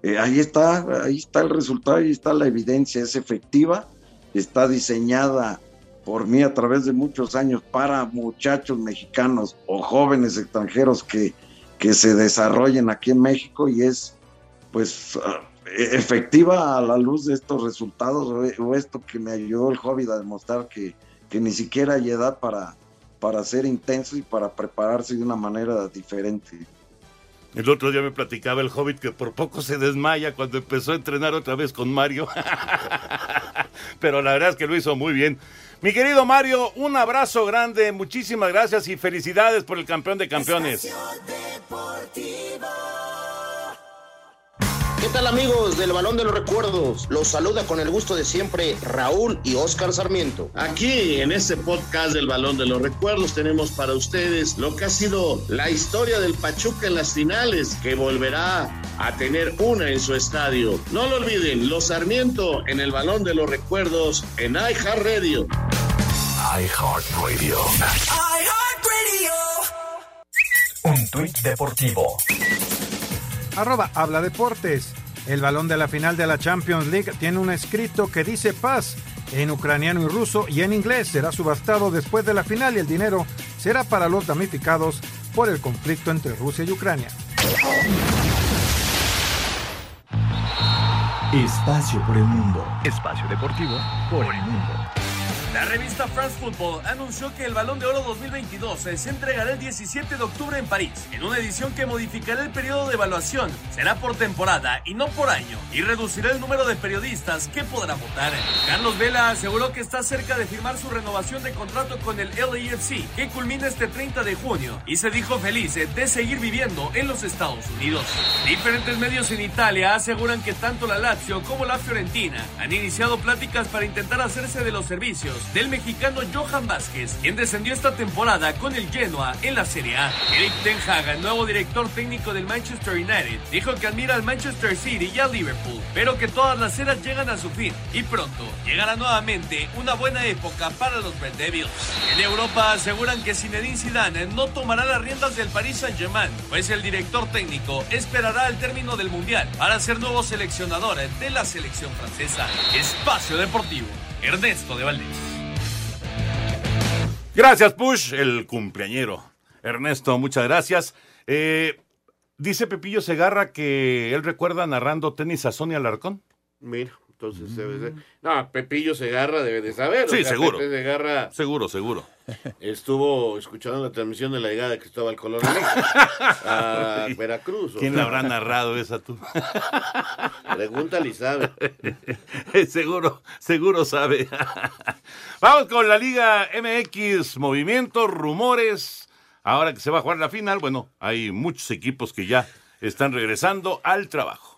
eh, ahí está, ahí está el resultado, ahí está la evidencia, es efectiva, está diseñada por mí a través de muchos años para muchachos mexicanos o jóvenes extranjeros que, que se desarrollen aquí en México y es pues ah, efectiva a la luz de estos resultados o, esto que me ayudó el Hobbit a demostrar que, que ni siquiera hay edad para, para ser intenso y para prepararse de una manera diferente. El otro día me platicaba el Hobbit que por poco se desmaya cuando empezó a entrenar otra vez con Mario. Pero la verdad es que lo hizo muy bien. Mi querido Mario, un abrazo grande, muchísimas gracias y felicidades por el campeón de campeones. Tal amigos del Balón de los Recuerdos? Los saluda con el gusto de siempre Raúl y Oscar Sarmiento. Aquí en este podcast del Balón de los Recuerdos tenemos para ustedes lo que ha sido la historia del Pachuca en las finales, que volverá a tener una en su estadio. No lo olviden, los Sarmiento en el Balón de los Recuerdos en iHeartRadio. iHeartRadio. Un tuit deportivo. Arroba habla deportes. El balón de la final de la Champions League tiene un escrito que dice paz en ucraniano y ruso y en inglés. Será subastado después de la final y el dinero será para los damnificados por el conflicto entre Rusia y Ucrania. Espacio por el mundo. Espacio deportivo por el mundo. La revista France Football anunció que el Balón de Oro 2022 se entregará el 17 de octubre en París, en una edición que modificará el periodo de evaluación. Será por temporada y no por año, y reducirá el número de periodistas que podrán votar. Carlos Vela aseguró que está cerca de firmar su renovación de contrato con el LAFC, que culmina este 30 de junio, y se dijo feliz de seguir viviendo en los Estados Unidos. Diferentes medios en Italia aseguran que tanto la Lazio como la Fiorentina han iniciado pláticas para intentar hacerse de los servicios del mexicano Johan Vázquez, quien descendió esta temporada con el Genoa en la Serie A. Eric Ten Hag, nuevo director técnico del Manchester United, dijo que admira al Manchester City y al Liverpool, pero que todas las eras llegan a su fin y pronto llegará nuevamente una buena época para los Red Devils. En Europa aseguran que Zinedine Zidane no tomará las riendas del Paris Saint-Germain, pues el director técnico esperará al término del Mundial para ser nuevo seleccionador de la selección francesa. Espacio Deportivo, Ernesto de Valdés. Gracias, Push, el cumpleañero. Ernesto, muchas gracias. Eh, dice Pepillo Segarra que él recuerda narrando tenis a Sonia Alarcón. Mira, Entonces, debe ser- no, Pepillo Segarra debe de saber. o Sí, sea, seguro. Pepe Segarra Seguro, seguro. Estuvo escuchando la transmisión de la llegada de Cristóbal Colón a Veracruz. o ¿Quién sea, le habrá narrado esa tú? Pregúntale y sabe. seguro, seguro sabe. Vamos con la Liga MX, movimientos, rumores. Ahora que se va a jugar la final, bueno, hay muchos equipos que ya están regresando al trabajo.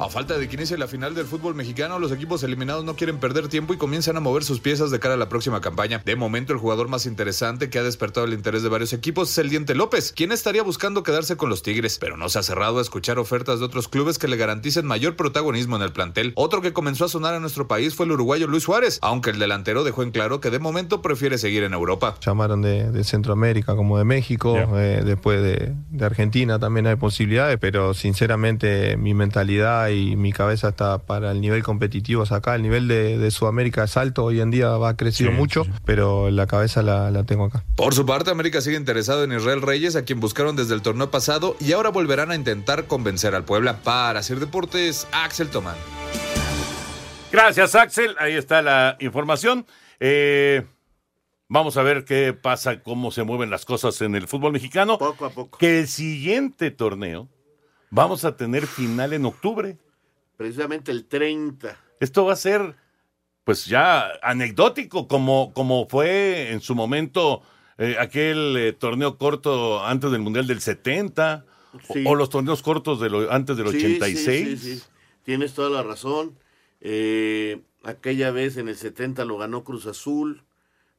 A falta de que inicie la final del fútbol mexicano, los equipos eliminados no quieren perder tiempo y comienzan a mover sus piezas de cara a la próxima campaña. De momento, el jugador más interesante que ha despertado el interés de varios equipos es el Diente López, quien estaría buscando quedarse con los Tigres, pero no se ha cerrado a escuchar ofertas de otros clubes que le garanticen mayor protagonismo en el plantel. Otro que comenzó a sonar en nuestro país fue el uruguayo Luis Suárez, aunque el delantero dejó en claro que de momento prefiere seguir en Europa. Llamaron de, de Centroamérica como de México, eh, después de, de Argentina también hay posibilidades, pero sinceramente mi mentalidad y mi cabeza está para el nivel competitivo es acá. El nivel de, de Sudamérica es alto, hoy en día va crecido mucho, pero la cabeza la, la tengo acá. Por su parte, América sigue interesado en Israel Reyes, a quien buscaron desde el torneo pasado y ahora volverán a intentar convencer al Puebla. Para hacer deportes, Axel Tomán. Gracias, Axel. Ahí está la información. Eh, vamos a ver qué pasa, cómo se mueven las cosas en el fútbol mexicano. Poco a poco. Que el siguiente torneo vamos a tener final en octubre. Precisamente el 30. Esto va a ser, pues ya anecdótico, como, como fue en su momento eh, aquel eh, torneo corto antes del Mundial del 70, o- Sí. o, los torneos cortos de lo- antes del Sí, 86. sí, sí, sí. Tienes toda la razón. Eh, aquella vez en el 70 lo ganó Cruz Azul.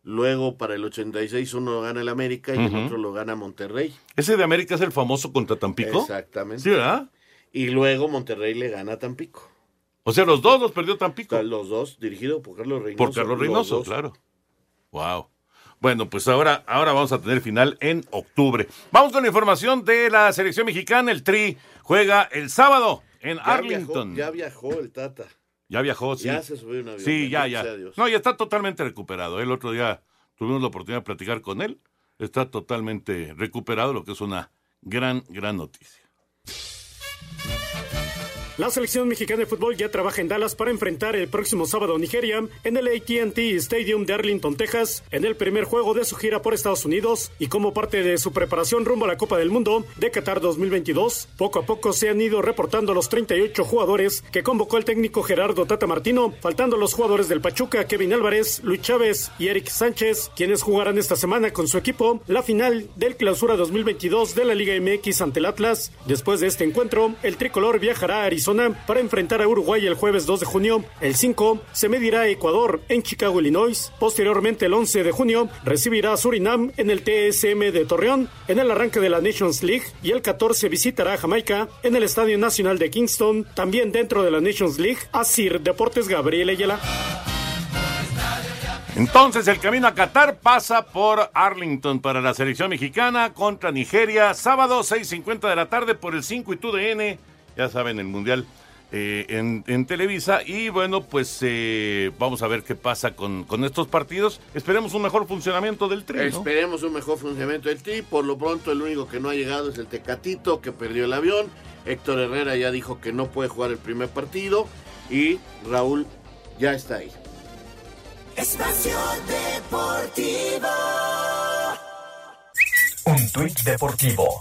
Luego para el 86 uno lo gana el América y el otro lo gana Monterrey. Ese de América es el famoso contra Tampico. Exactamente. Sí, ¿verdad? Y luego Monterrey le gana a Tampico. O sea, los dos los perdió Tampico. O sea, Los dos, dirigido por Carlos Reynoso. Por Carlos los Reynoso, claro. Wow. Bueno, pues ahora, ahora vamos a tener final en octubre. Vamos con la información de la selección mexicana. El Tri juega el sábado en Ya Arlington. Viajó, ya viajó el Tata. Ya viajó, sí. Ya se subió un avión. Sí, ya, ya. No, ya está totalmente recuperado. El otro día tuvimos la oportunidad de platicar con él. Está totalmente recuperado, lo que es una gran, gran noticia. La selección mexicana de fútbol ya trabaja en Dallas para enfrentar el próximo sábado a Nigeria en el ATT Stadium de Arlington, Texas, en el primer juego de su gira por Estados Unidos y como parte de su preparación rumbo a la Copa del Mundo de Qatar 2022. Poco a poco se han ido reportando los 38 jugadores que convocó el técnico Gerardo Tata Martino, faltando los jugadores del Pachuca, Kevin Álvarez, Luis Chávez y Eric Sánchez, quienes jugarán esta semana con su equipo la final del Clausura 2022 de la Liga MX ante el Atlas. Después de este encuentro, el tricolor viajará a Arizona para enfrentar a Uruguay el jueves 2 de junio. El 5 se medirá a Ecuador en Chicago, Illinois. Posteriormente, el 11 de junio, recibirá a Surinam en el TSM de Torreón en el arranque de la Nations League. Y el 14 visitará a Jamaica en el Estadio Nacional de Kingston, también dentro de la Nations League. Asir Deportes Gabriel Ayala. Entonces el camino a Qatar pasa por Arlington para la selección mexicana contra Nigeria, sábado 6.50 de la tarde por el 5 y TUDN, ya saben, el Mundial eh, en, en Televisa. Y bueno, pues eh, vamos a ver qué pasa con, con estos partidos. Esperemos un mejor funcionamiento del tren. ¿no? Esperemos un mejor funcionamiento del TRI. Por lo pronto, el único que no ha llegado es el Tecatito, que perdió el avión. Héctor Herrera ya dijo que no puede jugar el primer partido. Y Raúl ya está ahí. Espacio Deportivo. Un tuit deportivo.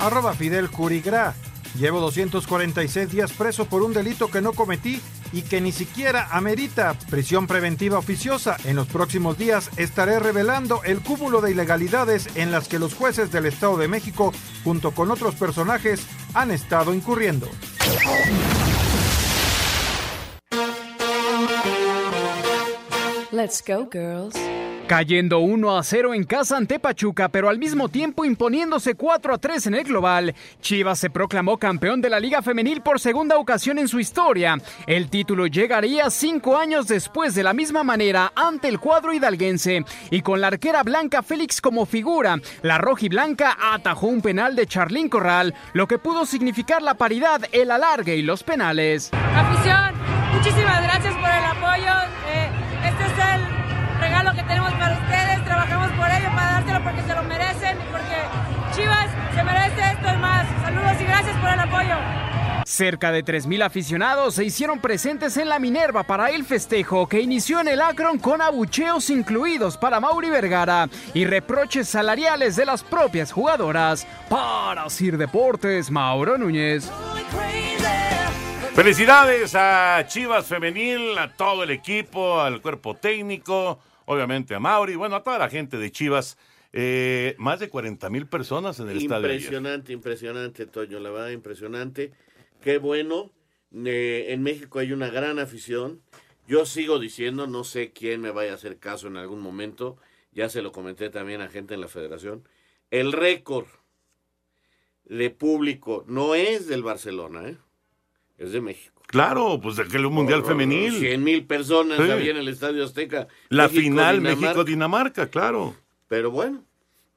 Arroba Fidel Curigra. Llevo 246 días preso por un delito que no cometí y que ni siquiera amerita prisión preventiva oficiosa. En los próximos días estaré revelando el cúmulo de ilegalidades en las que los jueces del Estado de México, junto con otros personajes, han estado incurriendo. Let's go, girls. Cayendo 1 a 0 en casa ante Pachuca, pero al mismo tiempo imponiéndose 4 a 3 en el global, Chivas se proclamó campeón de la Liga Femenil por segunda ocasión en su historia. El título llegaría cinco años después de la misma manera ante el cuadro hidalguense y con la arquera Blanca Félix como figura. La rojiblanca atajó un penal de Charlín Corral, lo que pudo significar la paridad, el alargue y los penales. Afición, muchísimas gracias por el apoyo. Porque se lo merecen y porque Chivas se merece esto y más. Saludos y gracias por el apoyo. Cerca de 3.000 aficionados se hicieron presentes en la Minerva para el festejo que inició en el Akron con abucheos incluidos para Mauri Vergara y reproches salariales de las propias jugadoras. Para Sir Deportes, Mauro Núñez. Felicidades a Chivas Femenil, a todo el equipo, al cuerpo técnico, obviamente a Mauri, bueno, a toda la gente de Chivas. Eh, más de 40 mil personas en el estadio. ayer. Impresionante, impresionante, Toño, la verdad, impresionante. Qué bueno. Eh, en México hay una gran afición. Yo sigo diciendo, no sé quién me vaya a hacer caso en algún momento, ya se lo comenté también a gente en la federación. El récord de público no es del Barcelona, ¿eh? es de México. Claro, pues de aquel Mundial Femenil. 100 mil personas Sí. había en el Estadio Azteca. La México, final Dinamarca. México-Dinamarca, claro. Pero bueno,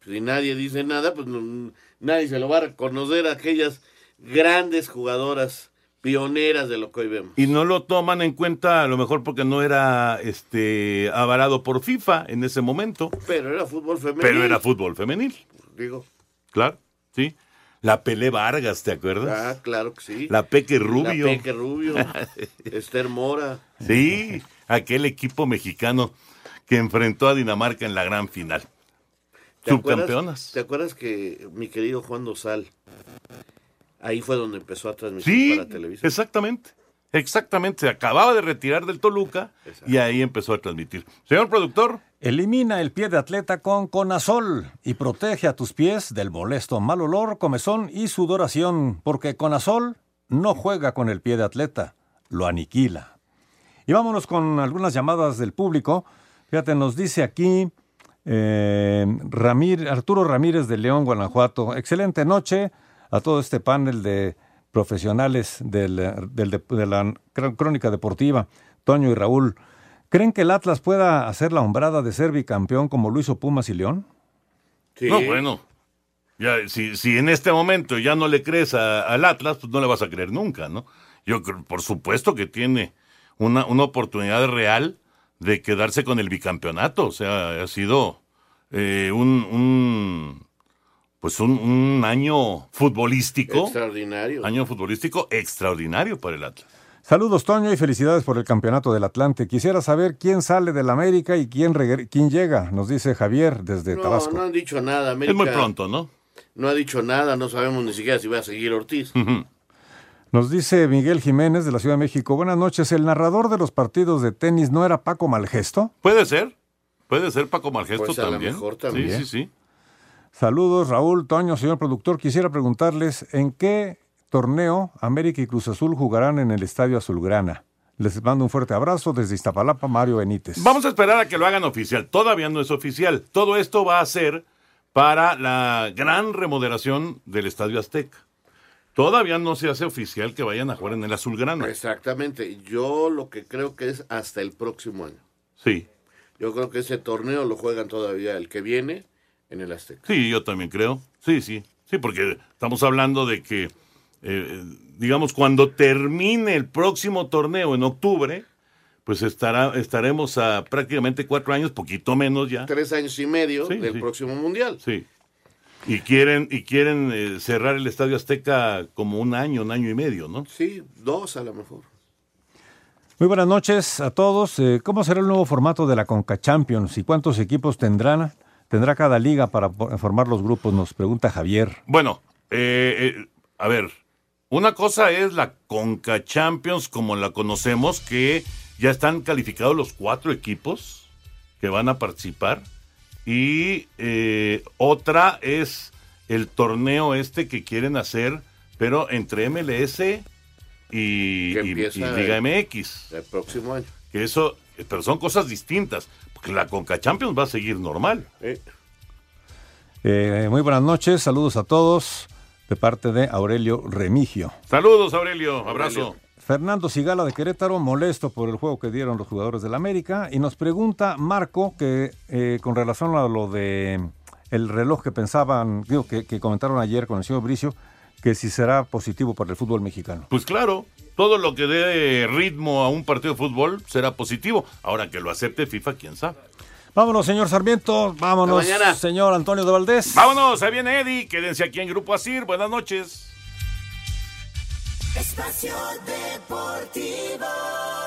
si nadie dice nada, pues no- nadie se lo va a reconocer a aquellas grandes jugadoras pioneras de lo que hoy vemos. Y no lo toman en cuenta a lo mejor porque no era este avalado por FIFA en ese momento, Pero era fútbol femenino. pero era fútbol femenil, Digo, claro, sí. La Pelé Vargas, ¿te acuerdas? ah, claro que sí. La Peque Rubio. La Peque Rubio. Esther Mora. Sí, aquel equipo mexicano que enfrentó a Dinamarca en la gran final. ¿Te acuerdas- Subcampeonas. ¿Te acuerdas que mi querido Juan Dosal, ahí fue donde empezó a transmitir Sí, para televisión? exactamente. Exactamente, se acababa de retirar del Toluca y ahí empezó a transmitir. Señor productor. Elimina el pie de atleta con Conazol y protege a tus pies del molesto mal olor, comezón y sudoración, porque Conazol no juega con el pie de atleta, lo aniquila. Y vámonos con algunas llamadas del público. Fíjate, nos dice aquí eh, Ramir- Arturo Ramírez de León, Guanajuato. Excelente noche a todo este panel de profesionales del, del- de, de la cr- crónica deportiva, Toño y Raúl. ¿Creen que el Atlas pueda hacer la hombrada de ser bicampeón como lo hizo Pumas y León? No, bueno. Ya, si, si en este momento ya no le crees a- al Atlas, pues no le vas a creer nunca, ¿no? Yo creo, por supuesto que tiene una, una oportunidad real de quedarse con el bicampeonato. O sea, ha sido eh, un, un, pues un, un año futbolístico. Extraordinario. Año futbolístico extraordinario para el Atlas. Saludos, Toño, y felicidades por el campeonato del Atlante. Quisiera saber quién sale del América y quién, quién llega, nos dice Javier desde No, Tabasco. no han dicho nada. América Es muy pronto, ¿no? No ha dicho nada, no sabemos ni siquiera si va a seguir Ortiz. Nos dice Miguel Jiménez de la Ciudad de México. Buenas noches. ¿El narrador de los partidos de tenis no era Paco Malgesto? Puede ser. Puede ser Paco Malgesto Pues a lo también. mejor también. Sí, sí, sí. Saludos, Raúl, Toño, señor productor. Quisiera preguntarles en qué torneo América y Cruz Azul jugarán en el Estadio Azulgrana. Les mando un fuerte abrazo desde Iztapalapa, Mario Benítez. Vamos a esperar a que lo hagan oficial. Todavía no es oficial. Todo esto va a ser para la gran remodelación del Estadio Azteca. Todavía no se hace oficial que vayan a jugar en el Azulgrana. Exactamente. Yo lo que creo que es hasta el próximo año. Sí, Yo creo que ese torneo lo juegan todavía el que viene en el Azteca. sí, yo también creo. Sí, sí. Sí, porque estamos hablando de que, eh, digamos, cuando termine el próximo torneo en octubre, pues estará, estaremos a prácticamente cuatro años, poquito menos ya. Tres años y medio Sí, del sí. próximo mundial. Sí. Y quieren, y quieren eh, cerrar el Estadio Azteca como un año, un año y medio, ¿no? Sí, dos a lo mejor. Muy buenas noches a todos. Eh, ¿Cómo será el nuevo formato de la Conca Champions y cuántos equipos tendrán? ¿Tendrá cada liga para formar los grupos? Nos pregunta Javier. Bueno, eh, eh, a ver, una cosa es la Conca Champions como la conocemos, que ya están calificados los cuatro equipos que van a participar. Y eh, otra es el torneo este que quieren hacer, pero entre MLS y, Que y- empieza y Liga el- MX. El próximo año. Que eso, pero son cosas distintas, porque la Conca Champions va a seguir normal. Eh, muy buenas noches, saludos a todos de parte de Aurelio Remigio. Saludos, Aurelio, abrazo. Fernando Sigala de Querétaro, molesto por el juego que dieron los jugadores del América, y nos pregunta Marco que eh, con relación a lo de el reloj que pensaban, digo, que, que comentaron ayer con el señor Bricio, que si será positivo para el fútbol mexicano. Pues claro, todo lo que dé ritmo a un partido de fútbol será positivo. Ahora que lo acepte FIFA, quién sabe. Vámonos, señor Sarmiento, vámonos, señor Antonio de Valdés. Vámonos, ahí viene Eddie. Quédense aquí en Grupo Asir. Buenas noches. Espacio Deportivo.